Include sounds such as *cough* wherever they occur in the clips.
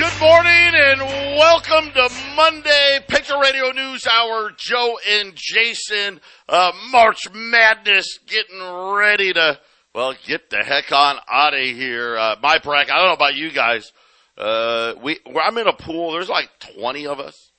Good morning and welcome to Monday Patriot Radio News Hour. Joe and Jason, uh, March Madness getting ready to, well, get the heck on out of here. Uh, my bracket, I don't know about you guys. Uh, we, I'm in a pool. There's like 20 of us.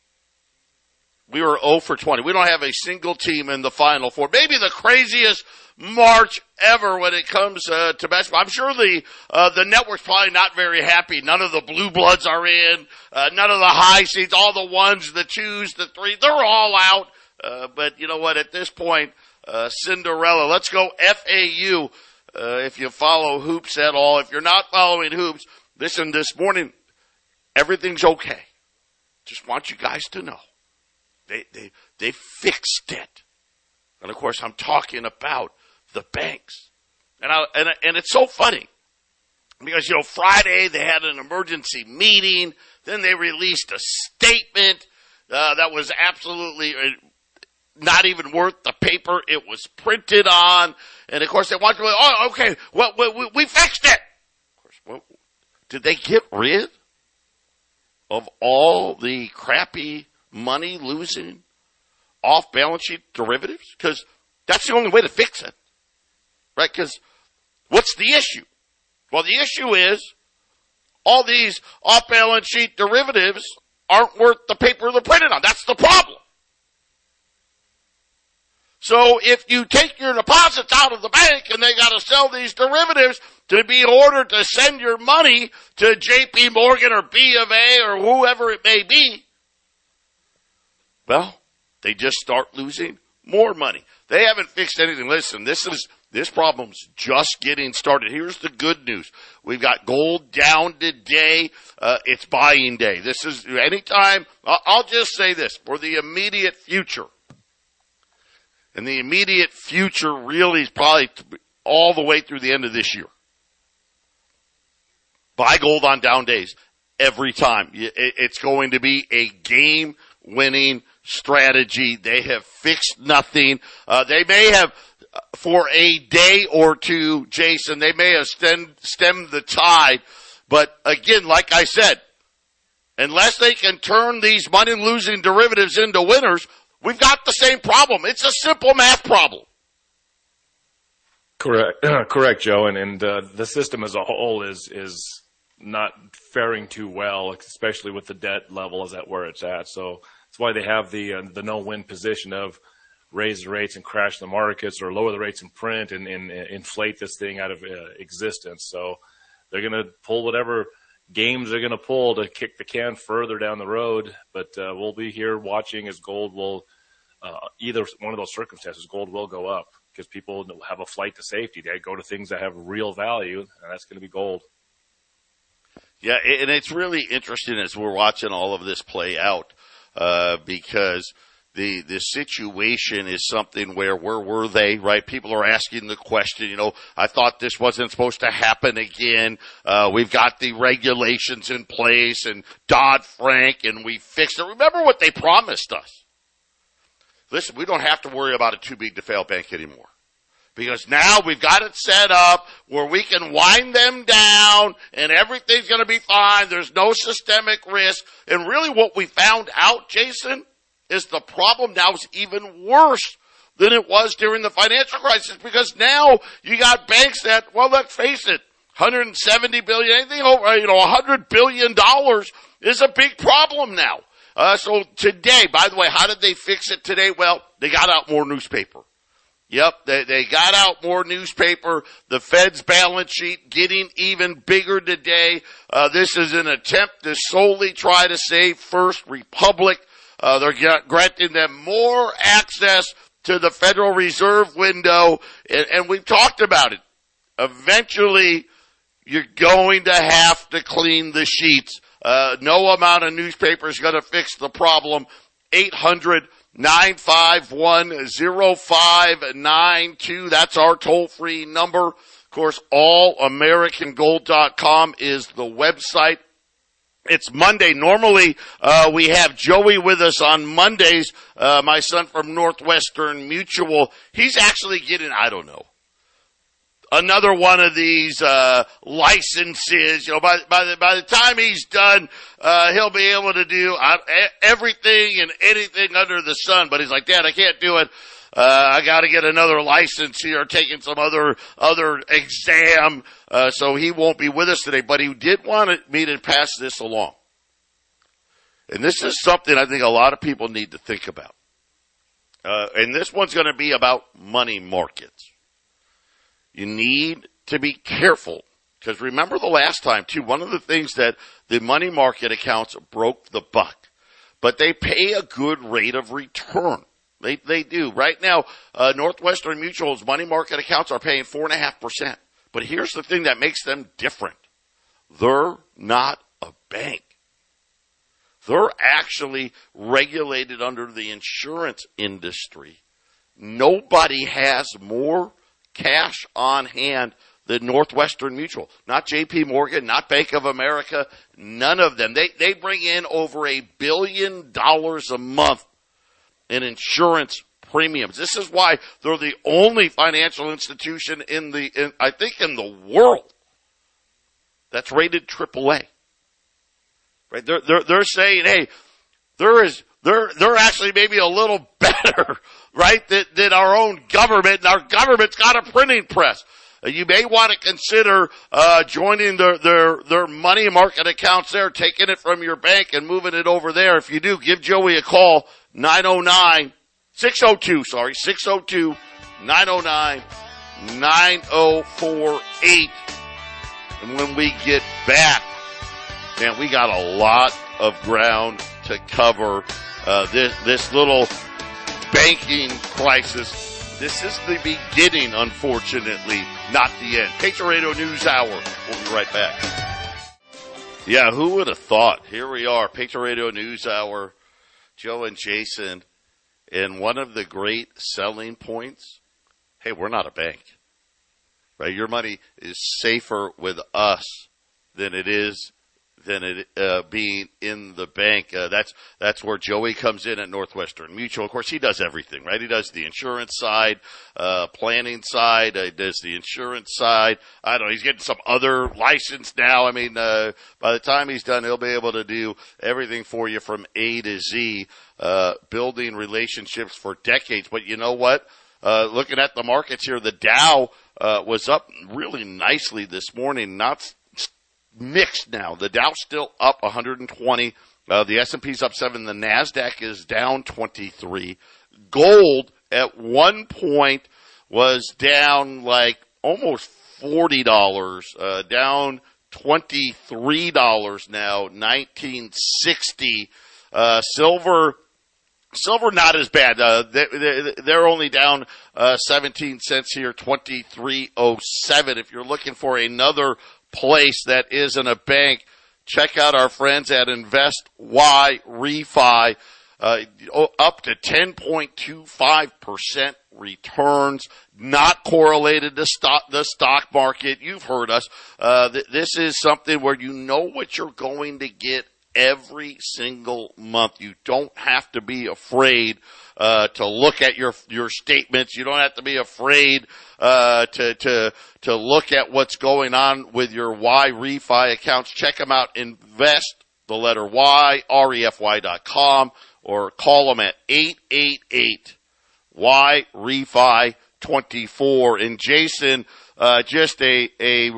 We were 0 for 20. We don't have a single team in the final four. Maybe the craziest March ever when it comes uh, to basketball. I'm sure the uh, the network's probably not very happy. None of the blue bloods are in. Uh, none of the high seeds. All the ones, the twos, the three, they're all out. Uh, but you know what? At this point, uh, Cinderella. Let's go FAU. Uh, if you follow hoops at all, if you're not following hoops, listen. This morning, everything's okay. Just want you guys to know they they they fixed it. And of course, I'm talking about the banks. And I, and, and it's so funny because, you know, Friday they had an emergency meeting. Then they released a statement, uh, that was absolutely uh, not even worth the paper it was printed on. And of course they wanted to, oh, okay, well, we, we fixed it. Of course, well, did they get rid of all the crappy money losing off balance sheet derivatives? Because that's the only way to fix it. Right? Because what's the issue? Well, the issue is all these off balance sheet derivatives aren't worth the paper they're printed on. That's the problem. So if you take your deposits out of the bank and they got to sell these derivatives to be ordered to send your money to JP Morgan or B of A or whoever it may be, well, they just start losing more money. They haven't fixed anything. Listen, this is this problem's just getting started. Here's the good news. We've got gold down today. Uh, it's buying day. This is anytime. I'll just say this for the immediate future. And the immediate future really is probably all the way through the end of this year. Buy gold on down days every time. It's going to be a game winning strategy. They have fixed nothing. Uh, they may have, for a day or two, Jason, they may have stemmed, stemmed the tide. But again, like I said, unless they can turn these money losing derivatives into winners, we've got the same problem. It's a simple math problem. Correct, *clears throat* correct, Joe, and and uh, the system as a whole is is not faring too well, especially with the debt level as at where it's at. So that's why they have the uh, the no-win position of raise the rates and crash the markets, or lower the rates in print and, and, and inflate this thing out of uh, existence. So they're going to pull whatever games they're going to pull to kick the can further down the road. But uh, we'll be here watching as gold will uh, either one of those circumstances, gold will go up because people have a flight to safety. They go to things that have real value, and that's going to be gold. Yeah, and it's really interesting as we're watching all of this play out uh, because the the situation is something where where were they right? People are asking the question you know i thought this wasn't supposed to happen again. Uh, we've got the regulations in place and Dodd-Frank and we fixed it. Remember what they promised us. Listen we don't have to worry about a too big to fail bank anymore. Because now we've got it set up where we can wind them down and everything's going to be fine. There's no systemic risk. And really what we found out, Jason, is the problem now is even worse than it was during the financial crisis because now you got banks that, well, let's face it, 170 billion, anything over, you know, 100 billion dollars is a big problem now. Uh, so today, by the way, how did they fix it today? Well, they got out more newspaper. Yep, they, they got out more newspaper. The Fed's balance sheet getting even bigger today. Uh, this is an attempt to solely try to save First Republic. Uh, they're granting them more access to the Federal Reserve window, and, and we've talked about it. Eventually, you're going to have to clean the sheets Uh, no amount of newspaper is going to fix the problem. 800 951 0592. That's our toll free number. Of course, allamericangold.com is the website. It's Monday. Normally, uh, we have Joey with us on Mondays. Uh, my son from Northwestern Mutual. He's actually getting, I don't know, another one of these uh, licenses. You know, by by the by the time he's done, uh, he'll be able to do uh, everything and anything under the sun. But he's like, Dad, I can't do it. Uh, I got to get another license here, taking some other other exam. Uh, so he won't be with us today. But he did want me to pass this along. And this is something I think a lot of people need to think about. Uh, and this one's going to be about money markets. You need to be careful because remember the last time too, one of the things that the money market accounts broke the buck, but they pay a good rate of return. They, they do. Right now, uh, Northwestern Mutual's money market accounts are paying four and a half percent. But here's the thing that makes them different. They're not a bank. They're actually regulated under the insurance industry. Nobody has more cash on hand than Northwestern Mutual. Not JP Morgan, not Bank of America, none of them. They, they bring in over a billion dollars a month in insurance premiums. This is why they're the only financial institution in the, in, I think in the world that's rated AAA. Right? They're, they're, they're saying, hey, there is, they're, they're actually maybe a little *laughs* better, right, than, than our own government. And our government's got a printing press. You may want to consider uh, joining their, their their money market accounts there, taking it from your bank and moving it over there. If you do, give Joey a call 909 602 sorry 602 909 9048. And when we get back, man, we got a lot of ground to cover uh, this this little banking crisis. This is the beginning, unfortunately, not the end. Patriot Radio News Hour. We'll be right back. Yeah, who would have thought? Here we are, Patriot Radio News Hour. Joe and Jason, and one of the great selling points. Hey, we're not a bank, right? Your money is safer with us than it is than it uh, being in the bank. Uh, that's that's where Joey comes in at Northwestern Mutual. Of course, he does everything, right? He does the insurance side, uh, planning side, uh, does the insurance side. I don't know. He's getting some other license now. I mean, uh, by the time he's done, he'll be able to do everything for you from A to Z, uh, building relationships for decades. But you know what? Uh, looking at the markets here, the Dow uh, was up really nicely this morning, not mixed now. The Dow's still up 120. Uh, the S&P's up 7. The NASDAQ is down 23. Gold at one point was down like almost $40, uh, down $23 now, 1960. Uh, silver, silver not as bad. Uh, they, they're only down, uh, 17 cents here, 2307. If you're looking for another place that isn't a bank, check out our friends at Invest Yrefy. Uh, up to 10.25% returns, not correlated to stock, the stock market. You've heard us. Uh, th- this is something where you know what you're going to get every single month. You don't have to be afraid uh, to look at your your statements. You don't have to be afraid uh, to to to look at what's going on with your Yrefy accounts. Check them out. Invest the letter Y R E F Y dot com or call them at eight eight eight Yrefy twenty four. And Jason, uh, just a a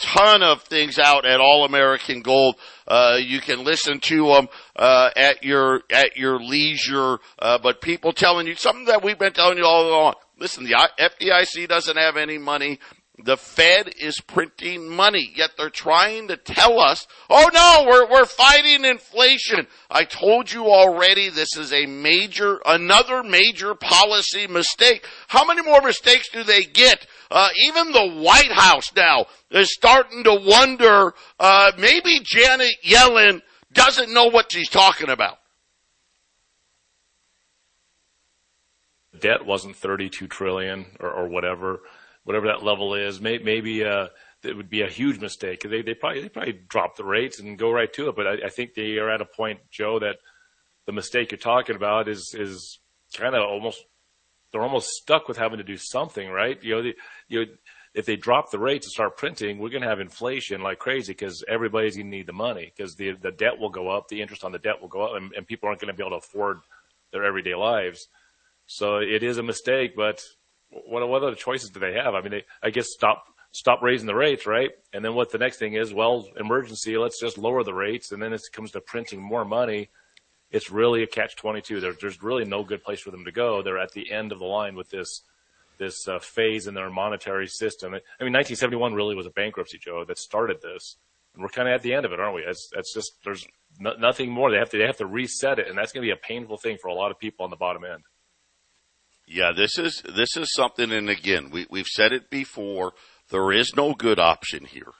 ton of things out at All American Gold. Uh, you can listen to them uh, at your at your leisure. Uh, but people telling you something that we've been telling you all along. Listen, the FDIC doesn't have any money. The Fed is printing money, yet they're trying to tell us, oh no, we're, we're fighting inflation. I told you already this is a major, another major policy mistake. How many more mistakes do they get Uh, even the White House now is starting to wonder, uh, maybe Janet Yellen doesn't know what she's talking about. Debt wasn't 32 trillion or, or whatever, whatever that level is. Maybe, maybe uh, it would be a huge mistake. They, they probably, they probably drop the rates and go right to it. But I, I think they are at a point, Joe, that the mistake you're talking about is, is kind of almost, they're almost stuck with having to do something, right? You know, the, you know, if they drop the rates and start printing, we're going to have inflation like crazy because everybody's going to need the money because the the debt will go up, the interest on the debt will go up, and, and people aren't going to be able to afford their everyday lives. So it is a mistake, but what what other choices do they have? I mean, they, I guess stop stop raising the rates, right? And then what the next thing is? Well, emergency, let's just lower the rates, and then it comes to printing more money. It's really a catch twenty two. There, there's really no good place for them to go. They're at the end of the line with this this uh, phase in their monetary system. I mean, 1971 really was a bankruptcy, Joe, that started this, and we're kind of at the end of it, aren't we? That's, that's just there's no, nothing more. They have to they have to reset it, and that's going to be a painful thing for a lot of people on the bottom end. Yeah, this is this is something, and again, we we've said it before. There is no good option here,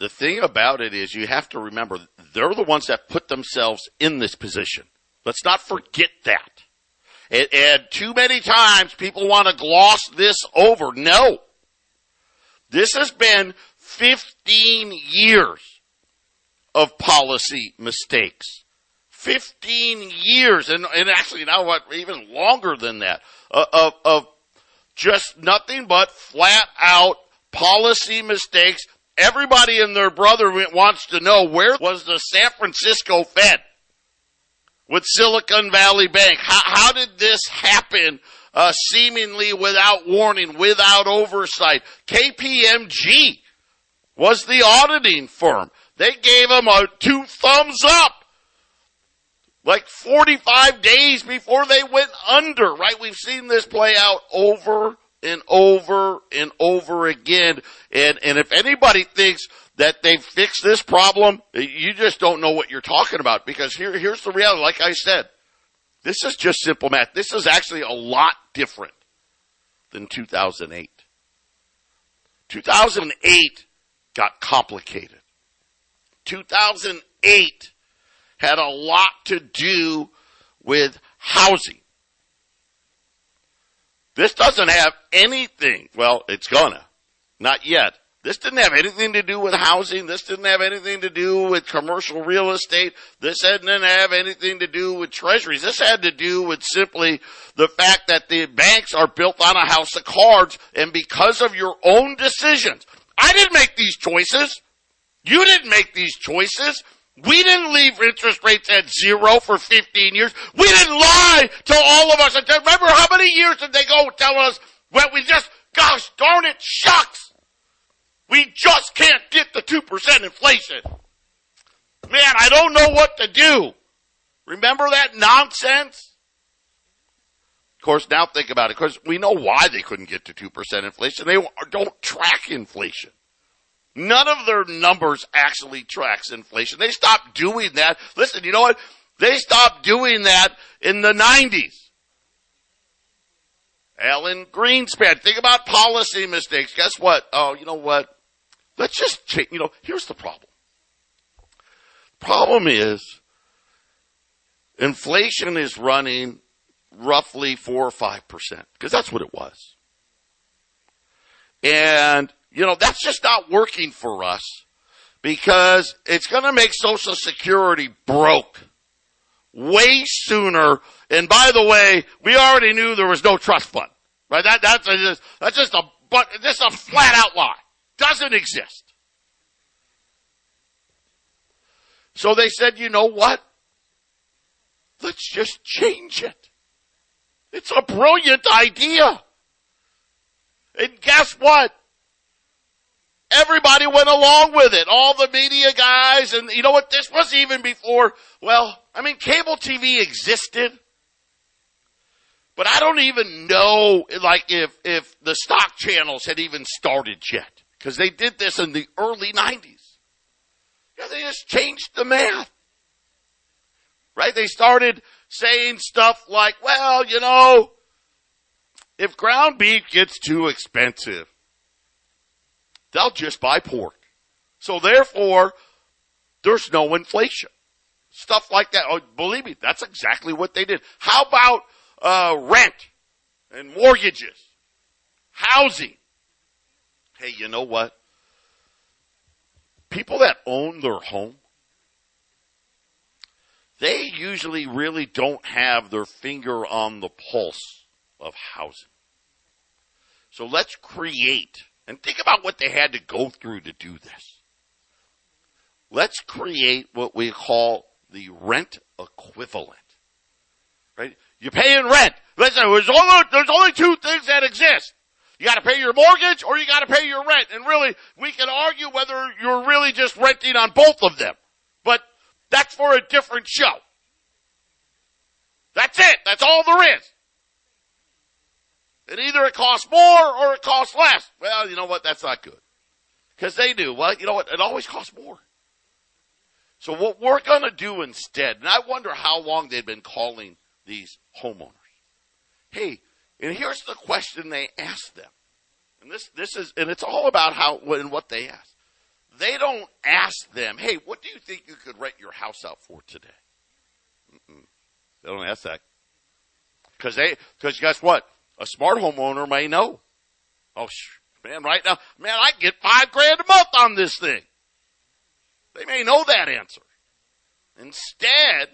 the thing about it is you have to remember they're the ones that put themselves in this position. Let's not forget that. And, and too many times people want to gloss this over. No. This has been 15 years of policy mistakes. 15 years, and, and actually now what, even longer than that, uh, of, of just nothing but flat out policy mistakes. Everybody and their brother wants to know where was the San Francisco Fed? with Silicon Valley Bank. How, how did this happen uh, seemingly without warning, without oversight? KPMG was the auditing firm. They gave them a two thumbs up. Like 45 days before they went under, right? We've seen this play out over and over and over again. And, and if anybody thinks that they've fixed this problem, you just don't know what you're talking about because here, here's the reality. Like I said, this is just simple math. This is actually a lot different than 2008. 2008 got complicated. 2008 had a lot to do with housing. This doesn't have anything, well, it's gonna, not yet, this didn't have anything to do with housing. This didn't have anything to do with commercial real estate. This didn't have anything to do with treasuries. This had to do with simply the fact that the banks are built on a house of cards and because of your own decisions. I didn't make these choices. You didn't make these choices. We didn't leave interest rates at zero for 15 years. We didn't lie to all of us. Remember how many years did they go tell us, well, we just, gosh darn it, shucks. We just can't get the 2% inflation. Man, I don't know what to do. Remember that nonsense? Of course, now think about it, because we know why they couldn't get to 2% inflation. They don't track inflation. None of their numbers actually tracks inflation. They stopped doing that. Listen, you know what? They stopped doing that in the 90s. Alan Greenspan. Think about policy mistakes. Guess what? Oh, you know what? Let's just change, you know, here's the problem. Problem is, inflation is running roughly four or five percent, because that's what it was. And, you know, that's just not working for us because it's going to make Social Security broke way sooner. And by the way, we already knew there was no trust fund, right? That, that's, just, that's just a, but, just a flat out lie doesn't exist. So they said, you know what? Let's just change it. It's a brilliant idea. And guess what? Everybody went along with it. All the media guys and you know what? This was even before, well, I mean, cable TV existed. But I don't even know, like, if, if the stock channels had even started yet. Because they did this in the early 90s. Yeah, they just changed the math. Right? They started saying stuff like, well, you know, if ground beef gets too expensive, they'll just buy pork. So therefore, there's no inflation. Stuff like that. Oh, believe me, that's exactly what they did. How about uh, rent and mortgages, housing? Hey, you know what? People that own their home, they usually really don't have their finger on the pulse of housing. So let's create and think about what they had to go through to do this. Let's create what we call the rent equivalent. Right? You're paying rent. Listen, there's only, there's only two things that exist. You gotta pay your mortgage or you gotta pay your rent. And really, we can argue whether you're really just renting on both of them. But that's for a different show. That's it. That's all there is. And either it costs more or it costs less. Well, you know what? That's not good. Cause they do. Well, you know what? It always costs more. So what we're going to do instead, and I wonder how long they've been calling these homeowners. Hey, and here's the question they ask them. And this, this is, and it's all about how, and what they ask. They don't ask them, hey, what do you think you could rent your house out for today? Mm-mm. They don't ask that. Cause they, cause guess what? A smart homeowner may know. Oh, man, right now, man, I get five grand a month on this thing. They may know that answer. Instead,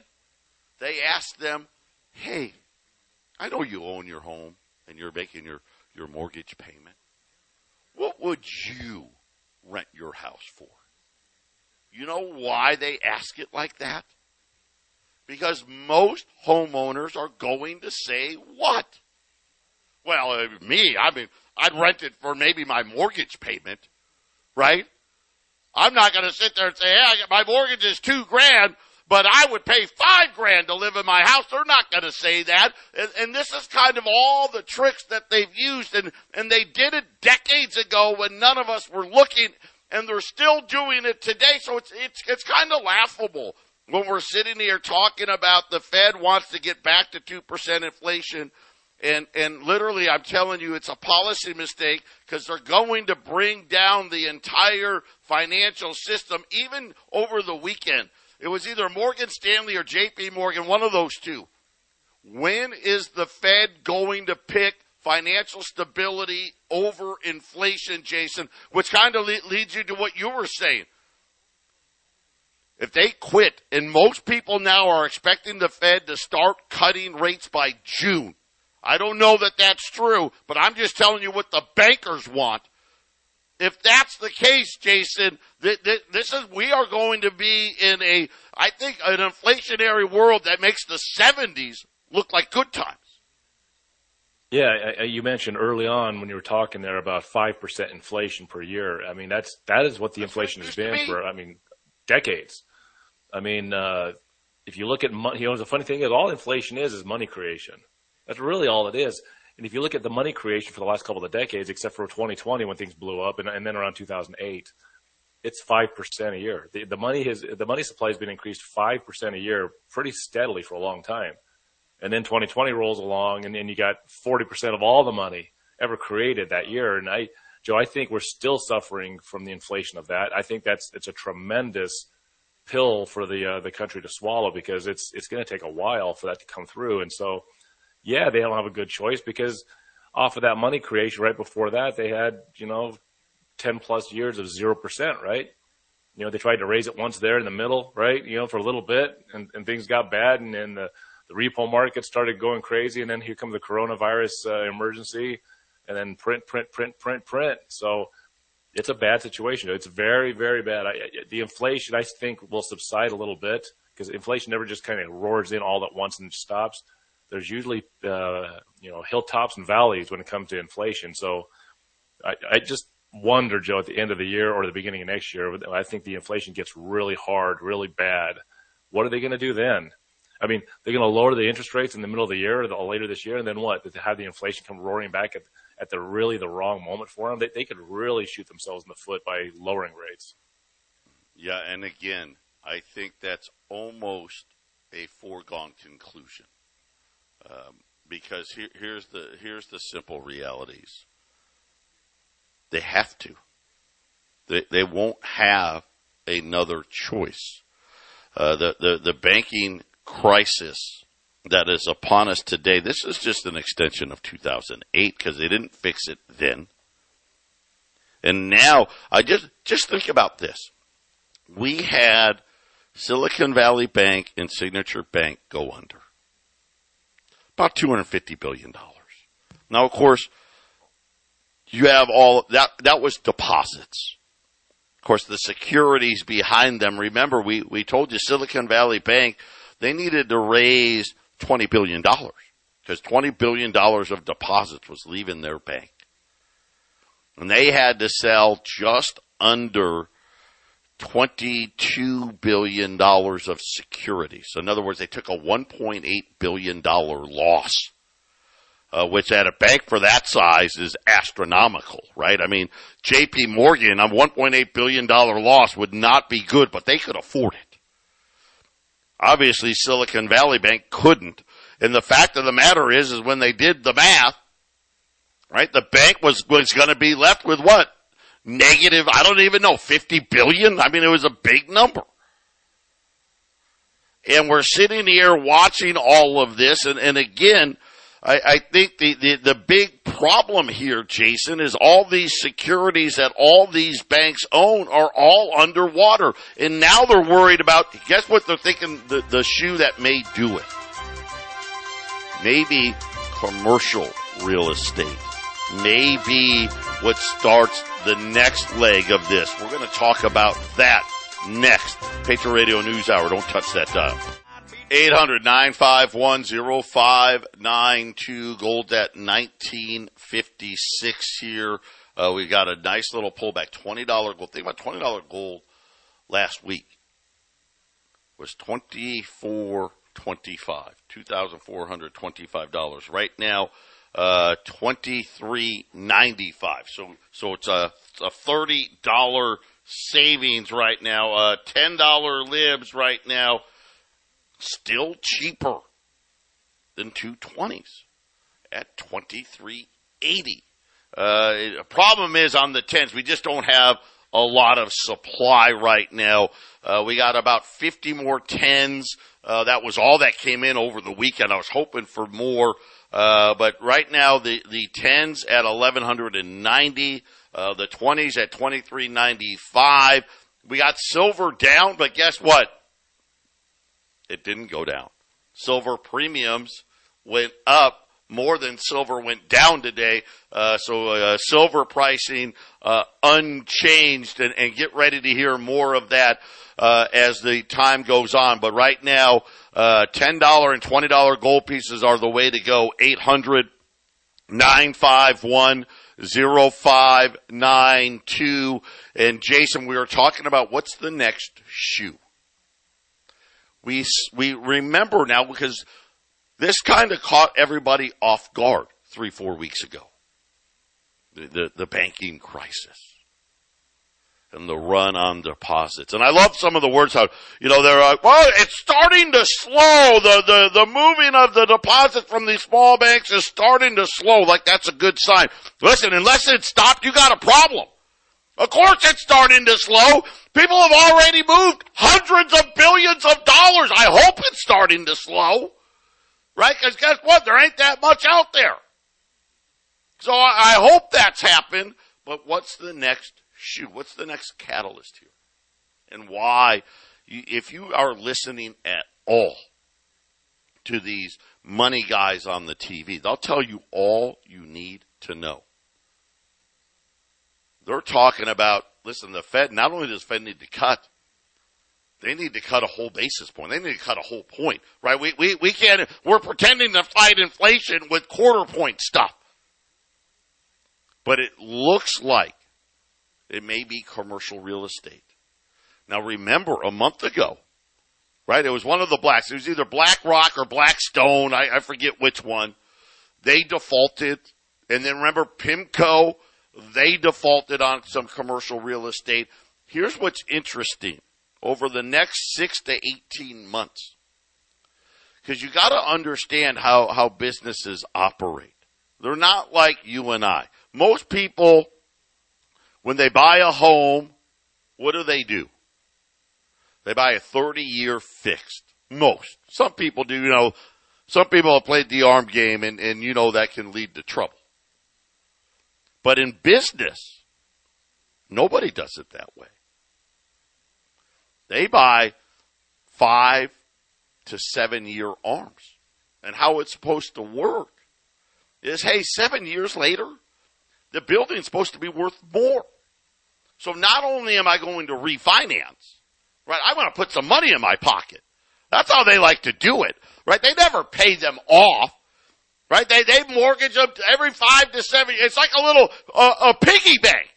they ask them, hey, I know you own your home and you're making your, your mortgage payment. What would you rent your house for? You know why they ask it like that? Because most homeowners are going to say what? Well, uh, me, I mean, I'd rent it for maybe my mortgage payment, right? I'm not going to sit there and say, hey, my mortgage is two grand, but I would pay five grand to live in my house. They're not going to say that. And, and, this is kind of all the tricks that they've used. And, and they did it decades ago when none of us were looking and they're still doing it today. So it's, it's, it's kind of laughable when we're sitting here talking about the Fed wants to get back to 2% inflation and, and literally, I'm telling you, it's a policy mistake because they're going to bring down the entire financial system, even over the weekend. It was either Morgan Stanley or JP Morgan, one of those two. When is the Fed going to pick financial stability over inflation, Jason? Which kind of le- leads you to what you were saying. If they quit, and most people now are expecting the Fed to start cutting rates by June, I don't know that that's true, but I'm just telling you what the bankers want. If that's the case, Jason, th- th- this is, we are going to be in a, I think, an inflationary world that makes the 70s look like good times. Yeah, you mentioned early on when you were talking there about five percent inflation per year. I mean, that's that is what the that's inflation has been be. for. I mean, decades. I mean, uh, if you look at money, you know, the funny thing is, all inflation is is money creation. That's really all it is. And if you look at the money creation for the last couple of decades, except for 2020 when things blew up, and, and then around 2008, it's five percent a year. The, the money has the money supply has been increased five percent a year pretty steadily for a long time. And then 2020 rolls along, and then you got 40 percent of all the money ever created that year. And I, Joe, I think we're still suffering from the inflation of that. I think that's it's a tremendous pill for the uh, the country to swallow because it's it's going to take a while for that to come through. And so yeah, they don't have a good choice because off of that money creation right before that, they had, you know, 10 plus years of 0%, right? You know, they tried to raise it once there in the middle, right? You know, for a little bit and, and things got bad and then the, the repo market started going crazy and then here comes the coronavirus uh, emergency and then print, print, print, print, print. So it's a bad situation. It's very, very bad. I, the inflation, I think, will subside a little bit because inflation never just kind of roars in all at once and stops there's usually uh, you know hilltops and valleys when it comes to inflation. So I, I just wonder, Joe, at the end of the year or the beginning of next year, I think the inflation gets really hard, really bad. What are they going to do then? I mean, they're going to lower the interest rates in the middle of the year or later this year, and then what? To have the inflation come roaring back at, at the really the wrong moment for them, they, they could really shoot themselves in the foot by lowering rates. Yeah, and again, I think that's almost a foregone conclusion. Um, because here, here's the here's the simple realities. They have to. They they won't have another choice. Uh, the the the banking crisis that is upon us today. This is just an extension of 2008 because they didn't fix it then. And now I just just think about this. We had Silicon Valley Bank and Signature Bank go under. About $250 billion. Now, of course, you have all that, that was deposits. Of course, the securities behind them, remember we, we told you Silicon Valley Bank, they needed to raise $20 billion because $20 billion of deposits was leaving their bank. And they had to sell just under $22 billion of securities. In other words, they took a $1.8 billion loss, uh, which at a bank for that size is astronomical, right? I mean, JP Morgan a $1.8 billion loss would not be good, but they could afford it. Obviously, Silicon Valley Bank couldn't. And the fact of the matter is, is when they did the math, right, the bank was, was going to be left with what? Negative, I don't even know, 50 billion? I mean, it was a big number. And we're sitting here watching all of this. And, and again, I, I think the, the, the big problem here, Jason, is all these securities that all these banks own are all underwater. And now they're worried about, guess what they're thinking the, the shoe that may do it? Maybe commercial real estate. Maybe what starts the next leg of this. We're going to talk about that next. Patriot Radio News Hour. Don't touch that dial. 800 951 0592. Gold at 1956 here. Uh, we got a nice little pullback. $20 gold. Think about $20 gold last week was 2425 $2,425. Right now, uh, twenty three ninety five. So so it's a, a thirty dollar savings right now. Uh, ten dollar libs right now, still cheaper than two twenties at twenty three eighty. Uh, problem is on the tens, we just don't have a lot of supply right now. Uh, we got about 50 more tens. Uh, that was all that came in over the weekend. I was hoping for more. Uh, but right now, the, the 10s at 1190, uh, the 20s at 2395. We got silver down, but guess what? It didn't go down. Silver premiums went up more than silver went down today. Uh, so uh, silver pricing uh, unchanged, and, and, get ready to hear more of that uh, as the time goes on. But right now, uh, $10 and $20 gold pieces are the way to go. 800 951 0592. And Jason, we were talking about what's the next shoe. We, we remember now because this kind of caught everybody off guard three, four weeks ago. The, the, the banking crisis and the run on deposits. And I love some of the words how, you know, they're like, well, it's starting to slow. The, the, the moving of the deposits from these small banks is starting to slow. Like that's a good sign. Listen, unless it stopped, you got a problem. Of course it's starting to slow. People have already moved hundreds of billions of dollars. I hope it's starting to slow. Right? Cause guess what? There ain't that much out there. So I, hope that's happened. But what's the next shoot, what's the next catalyst here? And why, if you are listening at all to these money guys on the TV, they'll tell you all you need to know. They're talking about, listen, the Fed, not only does Fed need to cut, they need to cut a whole basis point. They need to cut a whole point, right? We, we, we can't, we're pretending to fight inflation with quarter point stuff. But it looks like it may be commercial real estate. Now remember, a month ago, right? It was one of the blacks. It was either BlackRock or Blackstone. I, I forget which one. They defaulted. And then remember PIMCO, they defaulted on some commercial real estate. Here's what's interesting. Over the next six to 18 months, because you got to understand how, how businesses operate. They're not like you and I. Most people, when they buy a home, what do they do? They buy a 30 year fixed. Most. Some people do, you know, some people have played the arm game and, and you know that can lead to trouble. But in business, nobody does it that way. They buy five to seven year arms. And how it's supposed to work is, hey, seven years later, the building's supposed to be worth more. So not only am I going to refinance, right, I want to put some money in my pocket. That's how they like to do it, right? They never pay them off, right? They, they mortgage them every five to seven. It's like a little, uh, a piggy bank.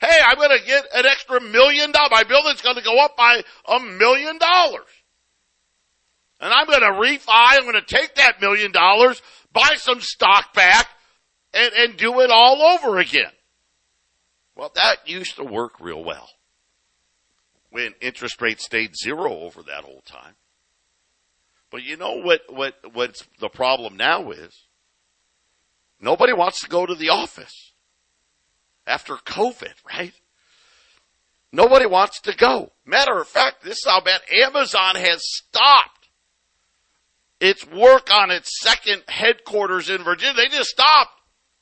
Hey, I'm going to get an extra million dollars. My building's going to go up by a million dollars. And I'm going to refi. I'm going to take that million dollars, buy some stock back, and, and do it all over again. Well, that used to work real well when interest rates stayed zero over that whole time. But you know what, what, what's the problem now is? Nobody wants to go to the office after COVID, right? Nobody wants to go. Matter of fact, this is how bad Amazon has stopped its work on its second headquarters in Virginia. They just stopped.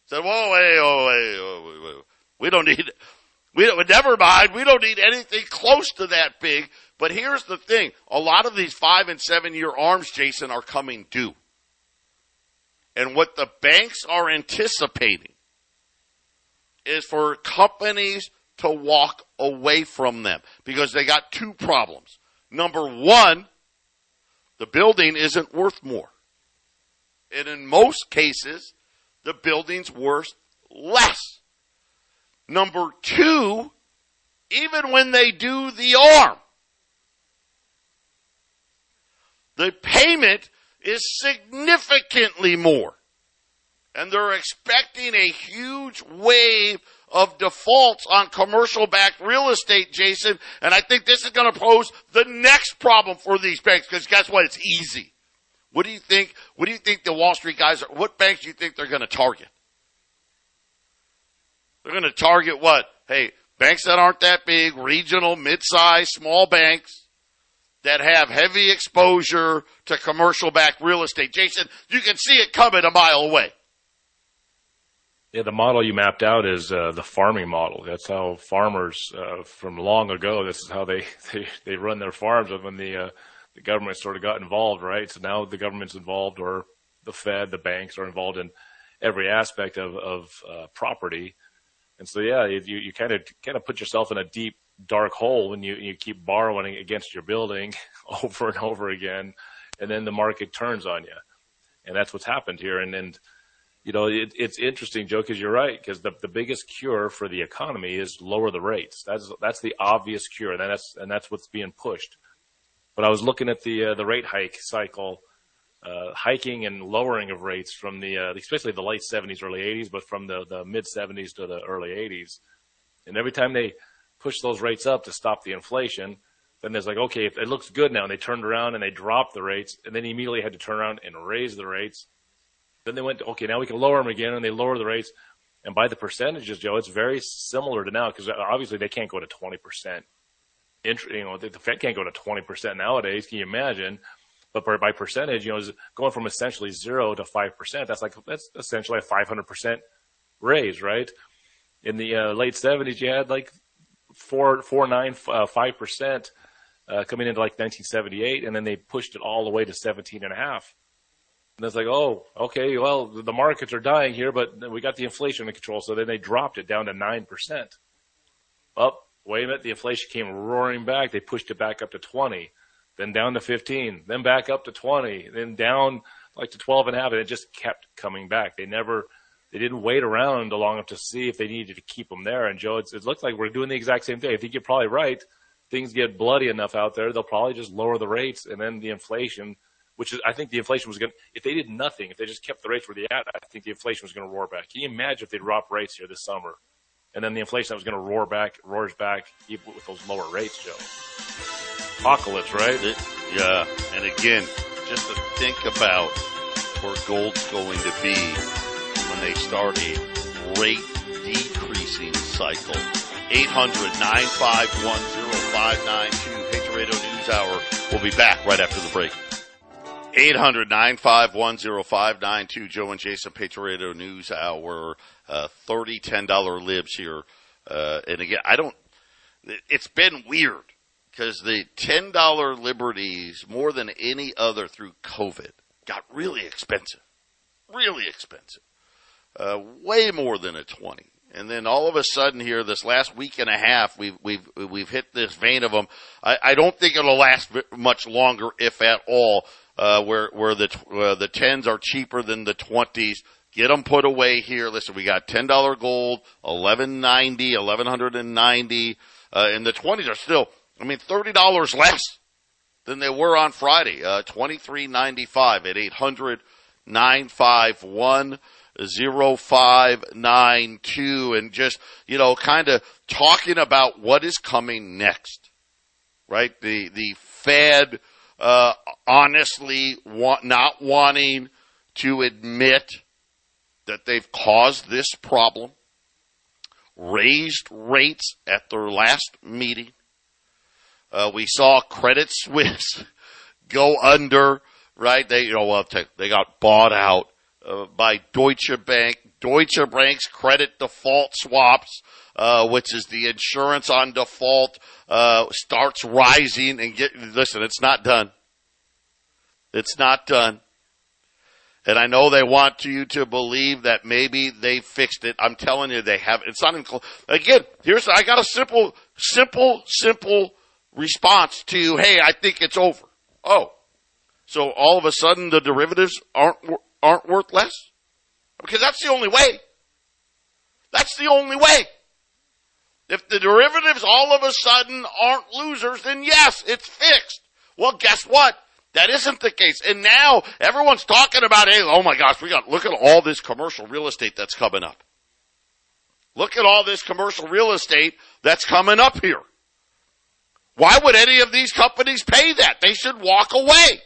Said, whoa, wait, wait. we don't need, we don't, never mind, we don't need anything close to that big. But here's the thing. A lot of these five and seven year arms, Jason, are coming due. And what the banks are anticipating is for companies to walk away from them because they got two problems. Number one, the building isn't worth more. And in most cases, the building's worth less. Number two, even when they do the arm, the payment is significantly more. And they're expecting a huge wave of defaults on commercial backed real estate, Jason. And I think this is going to pose the next problem for these banks because guess what? It's easy. What do you think? What do you think the Wall Street guys are? What banks do you think they're going to target? They're going to target what? Hey, banks that aren't that big, regional, mid-sized, small banks that have heavy exposure to commercial backed real estate. Jason, you can see it coming a mile away. Yeah, the model you mapped out is uh, the farming model. That's how farmers uh, from long ago. This is how they *laughs* they, they run their farms. When the uh, the government sort of got involved, right? So now the government's involved, or the Fed, the banks are involved in every aspect of of uh, property. And so, yeah, you you kind of kind of put yourself in a deep dark hole when you you keep borrowing against your building *laughs* over and over again, and then the market turns on you, and that's what's happened here. And and you know, it, it's interesting, Joe, because you're right. Because the the biggest cure for the economy is lower the rates. That's that's the obvious cure, and that's and that's what's being pushed. But I was looking at the uh, the rate hike cycle, uh, hiking and lowering of rates from the uh, especially the late 70s, early 80s, but from the the mid 70s to the early 80s, and every time they push those rates up to stop the inflation, then there's like, okay, if it looks good now, and they turned around and they dropped the rates, and then immediately had to turn around and raise the rates then they went, okay, now we can lower them again, and they lower the rates. And by the percentages, Joe, it's very similar to now because obviously they can't go to 20%. You know, the Fed can't go to 20% nowadays. Can you imagine? But by percentage, you know, going from essentially zero to 5%, that's like, that's essentially a 500% raise, right? In the uh, late 70s, you had like four, four, nine, uh, 5%, uh, coming into like 1978, and then they pushed it all the way to 17 and a half. And it's like, oh, okay, well, the markets are dying here, but we got the inflation under control. So then they dropped it down to 9%. Well, wait a minute. The inflation came roaring back. They pushed it back up to 20, then down to 15, then back up to 20, then down like to 12 and a half. And it just kept coming back. They never, they didn't wait around long enough to see if they needed to keep them there. And Joe, it looks like we're doing the exact same thing. I think you're probably right. Things get bloody enough out there. They'll probably just lower the rates and then the inflation – which is I think the inflation was going to, if they did nothing, if they just kept the rates where they at, I think the inflation was going to roar back. Can you imagine if they dropped rates here this summer? And then the inflation was going to roar back, roars back, even with those lower rates, Joe. Apocalypse, right? It, yeah. And again, just to think about where gold's going to be when they start a rate decreasing cycle. 800-951-0592, Patriot Radio News Hour. We'll be back right after the break. 800-951-0592, Joe and Jason, Patriot Radio News Hour, uh, 30 $10 libs here. Uh, and again, I don't, it's been weird because the $10 liberties more than any other through COVID got really expensive. Really expensive. Uh, way more than a 20. And then all of a sudden here, this last week and a half, we've, we've, we've hit this vein of them. I, I don't think it'll last much longer, if at all, uh, where, where the, the tens are cheaper than the twenties. Get them put away here. Listen, we got $10 gold, 1190, 1190, uh, and the twenties are still, I mean, $30 less than they were on Friday, uh, 2395 at 800 951 0592 and just, you know, kind of talking about what is coming next, right? The, the Fed, uh, honestly want, not wanting to admit that they've caused this problem, raised rates at their last meeting. Uh, we saw Credit *laughs* Suisse go under, right? They, you know, well, they got bought out uh, by Deutsche Bank. Deutsche Bank's credit default swaps, uh, which is the insurance on default, uh, starts rising and get, listen, it's not done. It's not done. And I know they want you to believe that maybe they fixed it. I'm telling you, they have. It's not even Again, here's, I got a simple, simple, simple response to, hey, I think it's over. Oh. So all of a sudden the derivatives aren't aren't worth less? Because that's the only way. That's the only way. If the derivatives all of a sudden aren't losers, then yes, it's fixed. Well, guess what? That isn't the case. And now everyone's talking about, hey, oh my gosh, we got, look at all this commercial real estate that's coming up. Look at all this commercial real estate that's coming up here. Why would any of these companies pay that? They should walk away.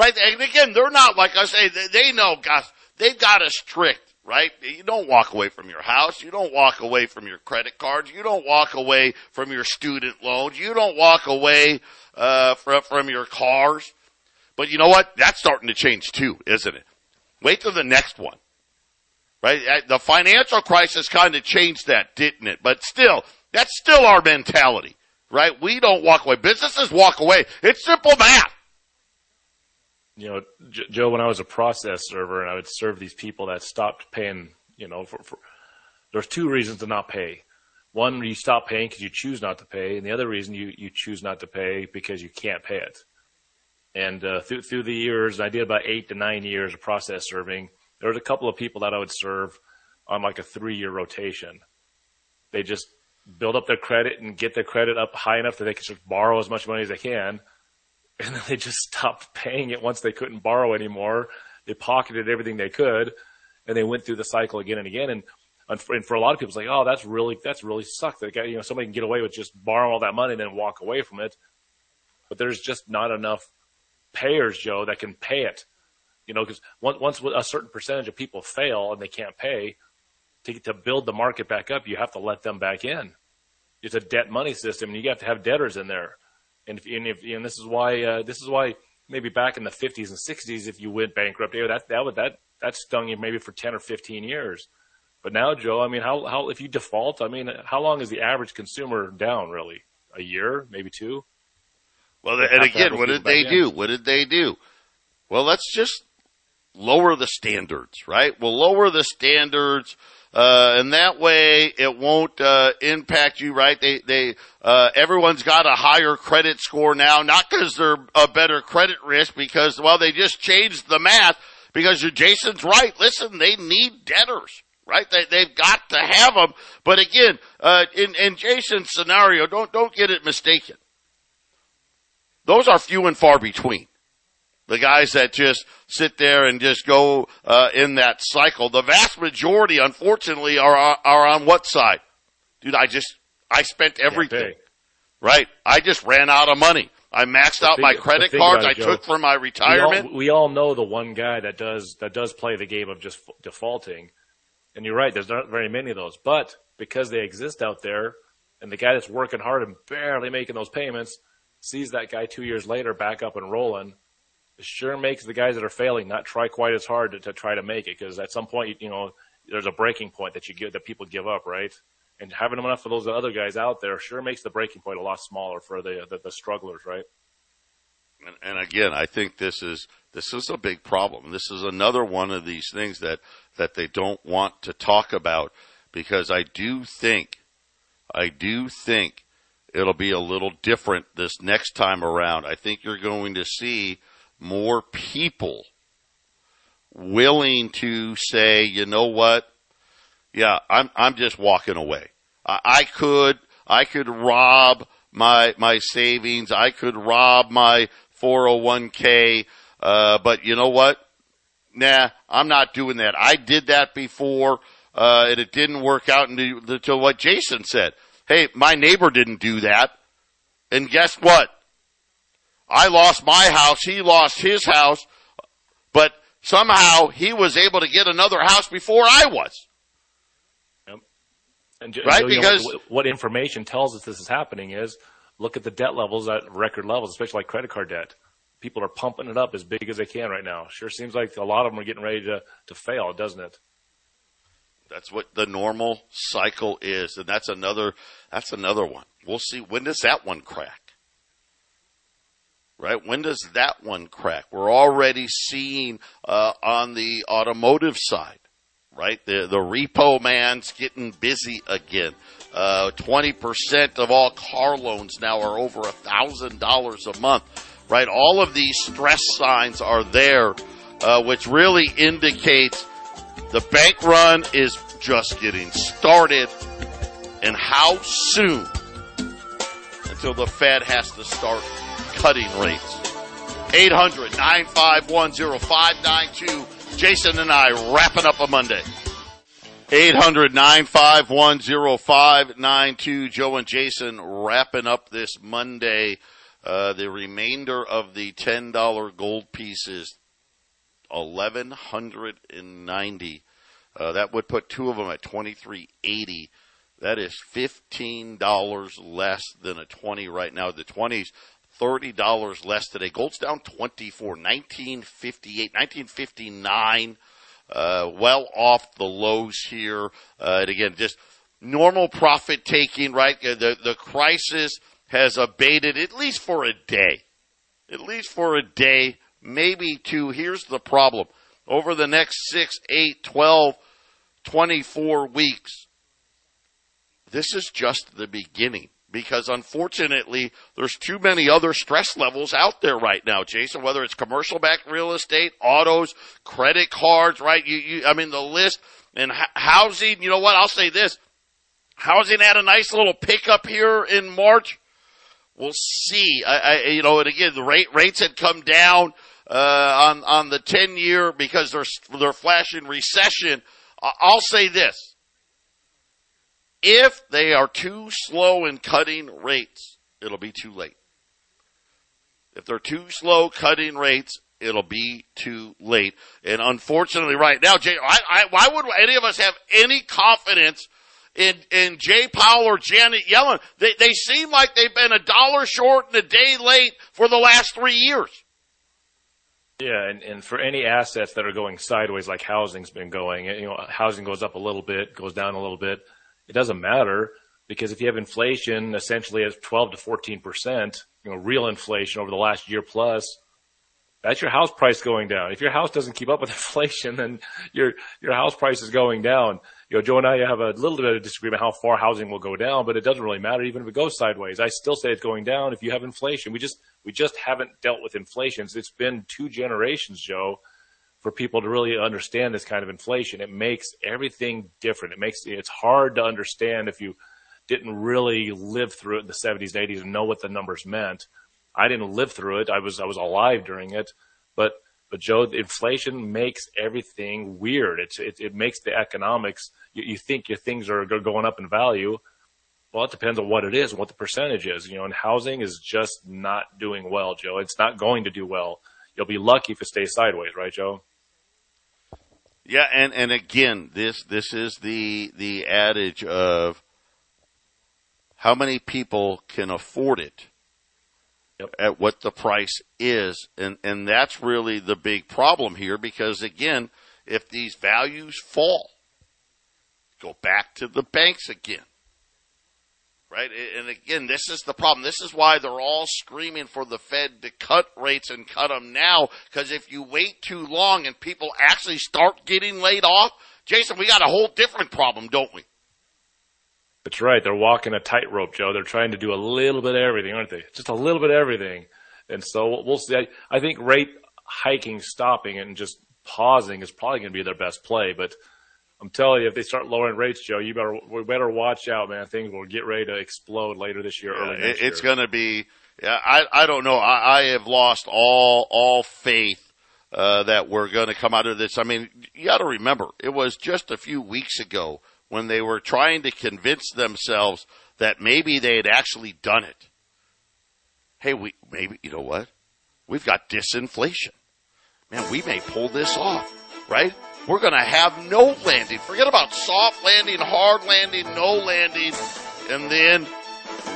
Right? And again, they're not, like I say, they, they know, gosh, they've got us tricked, right? You don't walk away from your house. You don't walk away from your credit cards. You don't walk away from your student loans. You don't walk away, uh, from, from your cars. But you know what? That's starting to change too, isn't it? Wait till the next one. Right? Uh, the financial crisis kind of changed that, didn't it? But still, that's still our mentality, right? We don't walk away. Businesses walk away. It's simple math you know, J- Joe, when I was a process server and I would serve these people that stopped paying, you know, for, for there's two reasons to not pay. One, you stop paying because you choose not to pay, and the other reason you, you choose not to pay because you can't pay it. And uh, through through the years, I did about eight to nine years of process serving. There was a couple of people that I would serve on like a three year rotation. They just build up their credit and get their credit up high enough that they can just borrow as much money as they can and then they just stopped paying it once they couldn't borrow anymore. They pocketed everything they could, and they went through the cycle again and again. And and for a lot of people, it's like, oh, that's really that's really sucked. That you know somebody can get away with just borrowing all that money and then walk away from it. But there's just not enough payers, Joe, that can pay it. You know, because once a certain percentage of people fail and they can't pay, to to build the market back up, you have to let them back in. It's a debt money system, and you have to have debtors in there. And if, and, if, and this is why uh, this is why maybe back in the 50s and 60s, if you went bankrupt, that that would that that stung you maybe for 10 or 15 years. But now, Joe, I mean, how how if you default, I mean, how long is the average consumer down? Really, a year, maybe two. Well, and again, what did they do? What did they do? Well, let's just lower the standards, right? We'll lower the standards uh, and that way it won't uh, impact you, right? They they uh, everyone's got a higher credit score now, not because they're a better credit risk, because well they just changed the math. Because Jason's right. Listen, they need debtors, right? They they've got to have them. But again, uh, in in Jason's scenario, don't don't get it mistaken. Those are few and far between. The guys that just sit there and just go uh, in that cycle. The vast majority, unfortunately, are are on what side? Dude, I just I spent everything. Right? I just ran out of money. I maxed out my credit cards I took for my retirement. We all, we all, know the one guy that does that does play the game of just defaulting, and you're right. There's not very many of those, but because they exist out there, and the guy that's working hard and barely making those payments sees that guy two years later back up and rolling, sure makes the guys that are failing not try quite as hard to, to try to make it because at some point, you know, there's a breaking point that you give that people give up, right? and having enough of those other guys out there sure makes the breaking point a lot smaller for the the, the strugglers, right? And, and, again, I think this is this is a big problem. This is another one of these things that that they don't want to talk about because I do think I do think it'll be a little different this next time around. I think you're going to see more people willing to say, you know what, yeah, I'm I'm just walking away. I, I could I could rob my my savings. I could rob my 401k. Uh, but you know what? Nah, I'm not doing that. I did that before, uh, and it didn't work out until what Jason said. Hey, my neighbor didn't do that. And guess what? I lost my house. He lost his house, but somehow he was able to get another house before I was. And, right? because know, what information tells us this is happening is look at the debt levels at record levels, especially like credit card debt. People are pumping it up as big as they can right now. Sure seems like a lot of them are getting ready to, to fail, doesn't it? That's what the normal cycle is, and that's another that's another one. We'll see when does that one crack. Right? When does that one crack? We're already seeing uh, on the automotive side right? The the repo man's getting busy again. Uh, twenty uh, percent of all car loans now are over a thousand dollars a month, right? All of these stress signs are there, uh, which really indicates the bank run is just getting started, and how soon until the Fed has to start cutting rates. 800 951 0592 Jason and I wrapping up a Monday. 800 951 0592. Joe and Jason wrapping up this Monday. Uh, the remainder of the $10 gold pieces, 1190 uh, That would put two of them at 2380 That is $15 less than a 20 right now. The 20s $30 less today. Gold's down 24, 1958, 1959, uh, well off the lows here. Uh, and again, just normal profit taking, right? The, the crisis has abated at least for a day. At least for a day, maybe two. Here's the problem. Over the next six, eight, 12, 24 weeks, this is just the beginning because unfortunately there's too many other stress levels out there right now, Jason, whether it's commercial backed real estate, autos, credit cards, right? You, you, I mean, the list and housing, you know what? I'll say this. Housing had a nice little pickup here in March. We'll see. I, I you know, and again, the rate, rates had come down, uh, on, on the 10 year because they're, they're flashing recession. I'll say this if they are too slow in cutting rates, it'll be too late. If they're too slow cutting rates, it'll be too late. And unfortunately, right now, Jay, I, I, why would any of us have any confidence in, in Jay Powell or Janet Yellen? They, they seem like they've been a dollar short and a day late for the last three years. Yeah, and, and for any assets that are going sideways, like housing's been going, you know, housing goes up a little bit, goes down a little bit it doesn't matter because if you have inflation essentially at 12 to 14 percent, you know, real inflation over the last year plus, that's your house price going down. If your house doesn't keep up with *laughs* inflation, then your your house price is going down. You know, Joe and I have a little bit of disagreement how far housing will go down, but it doesn't really matter even if it goes sideways. I still say it's going down if you have inflation. We just we just haven't dealt with inflation. It's been two generations, Joe, for people to really understand this kind of inflation. It makes everything different. It makes it's hard to understand if you didn't really live through it in the 70s and 80s and know what the numbers meant. I didn't live through it. I was I was alive during it, but but Joe, inflation makes everything weird. It's it, it makes the economics. You, you think your things are going up in value, Well, it depends on what it is what the percentage is. You know, and housing is just not doing well, Joe. It's not going to do well. You'll be lucky if it stays sideways, right, Joe? Yeah, and and again, this this is the the adage of how many people can afford it Yep. at what the price is, and and that's really the big problem here because again, if these values fall, go back to the banks again. Right? And again, this is the problem. This is why they're all screaming for the Fed to cut rates and cut them now. Because if you wait too long and people actually start getting laid off, Jason, we got a whole different problem, don't we? That's right. They're walking a tightrope, Joe. They're trying to do a little bit of everything, aren't they? Just a little bit of everything. And so we'll- see. I, I think rate hiking, stopping, and just pausing is probably going to be their best play. But I'm telling you, if they start lowering rates, Joe, you better we better watch out, man. Things will get ready to explode later this year, early It- next it's going to be. Yeah, I I don't know. I, I have lost all all faith uh, that we're going to come out of this. I mean, you got to remember, it was just a few weeks ago when they were trying to convince themselves that maybe they had actually done it. Hey, we maybe you know what? We've got disinflation. Man, we may pull this off, right? We're going to have no landing. Forget about soft landing, hard landing, no landing, and then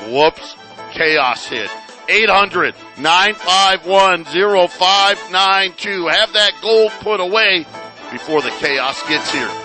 Whoops. Chaos hit. 800 951 0592. Have that gold put away before the chaos gets here.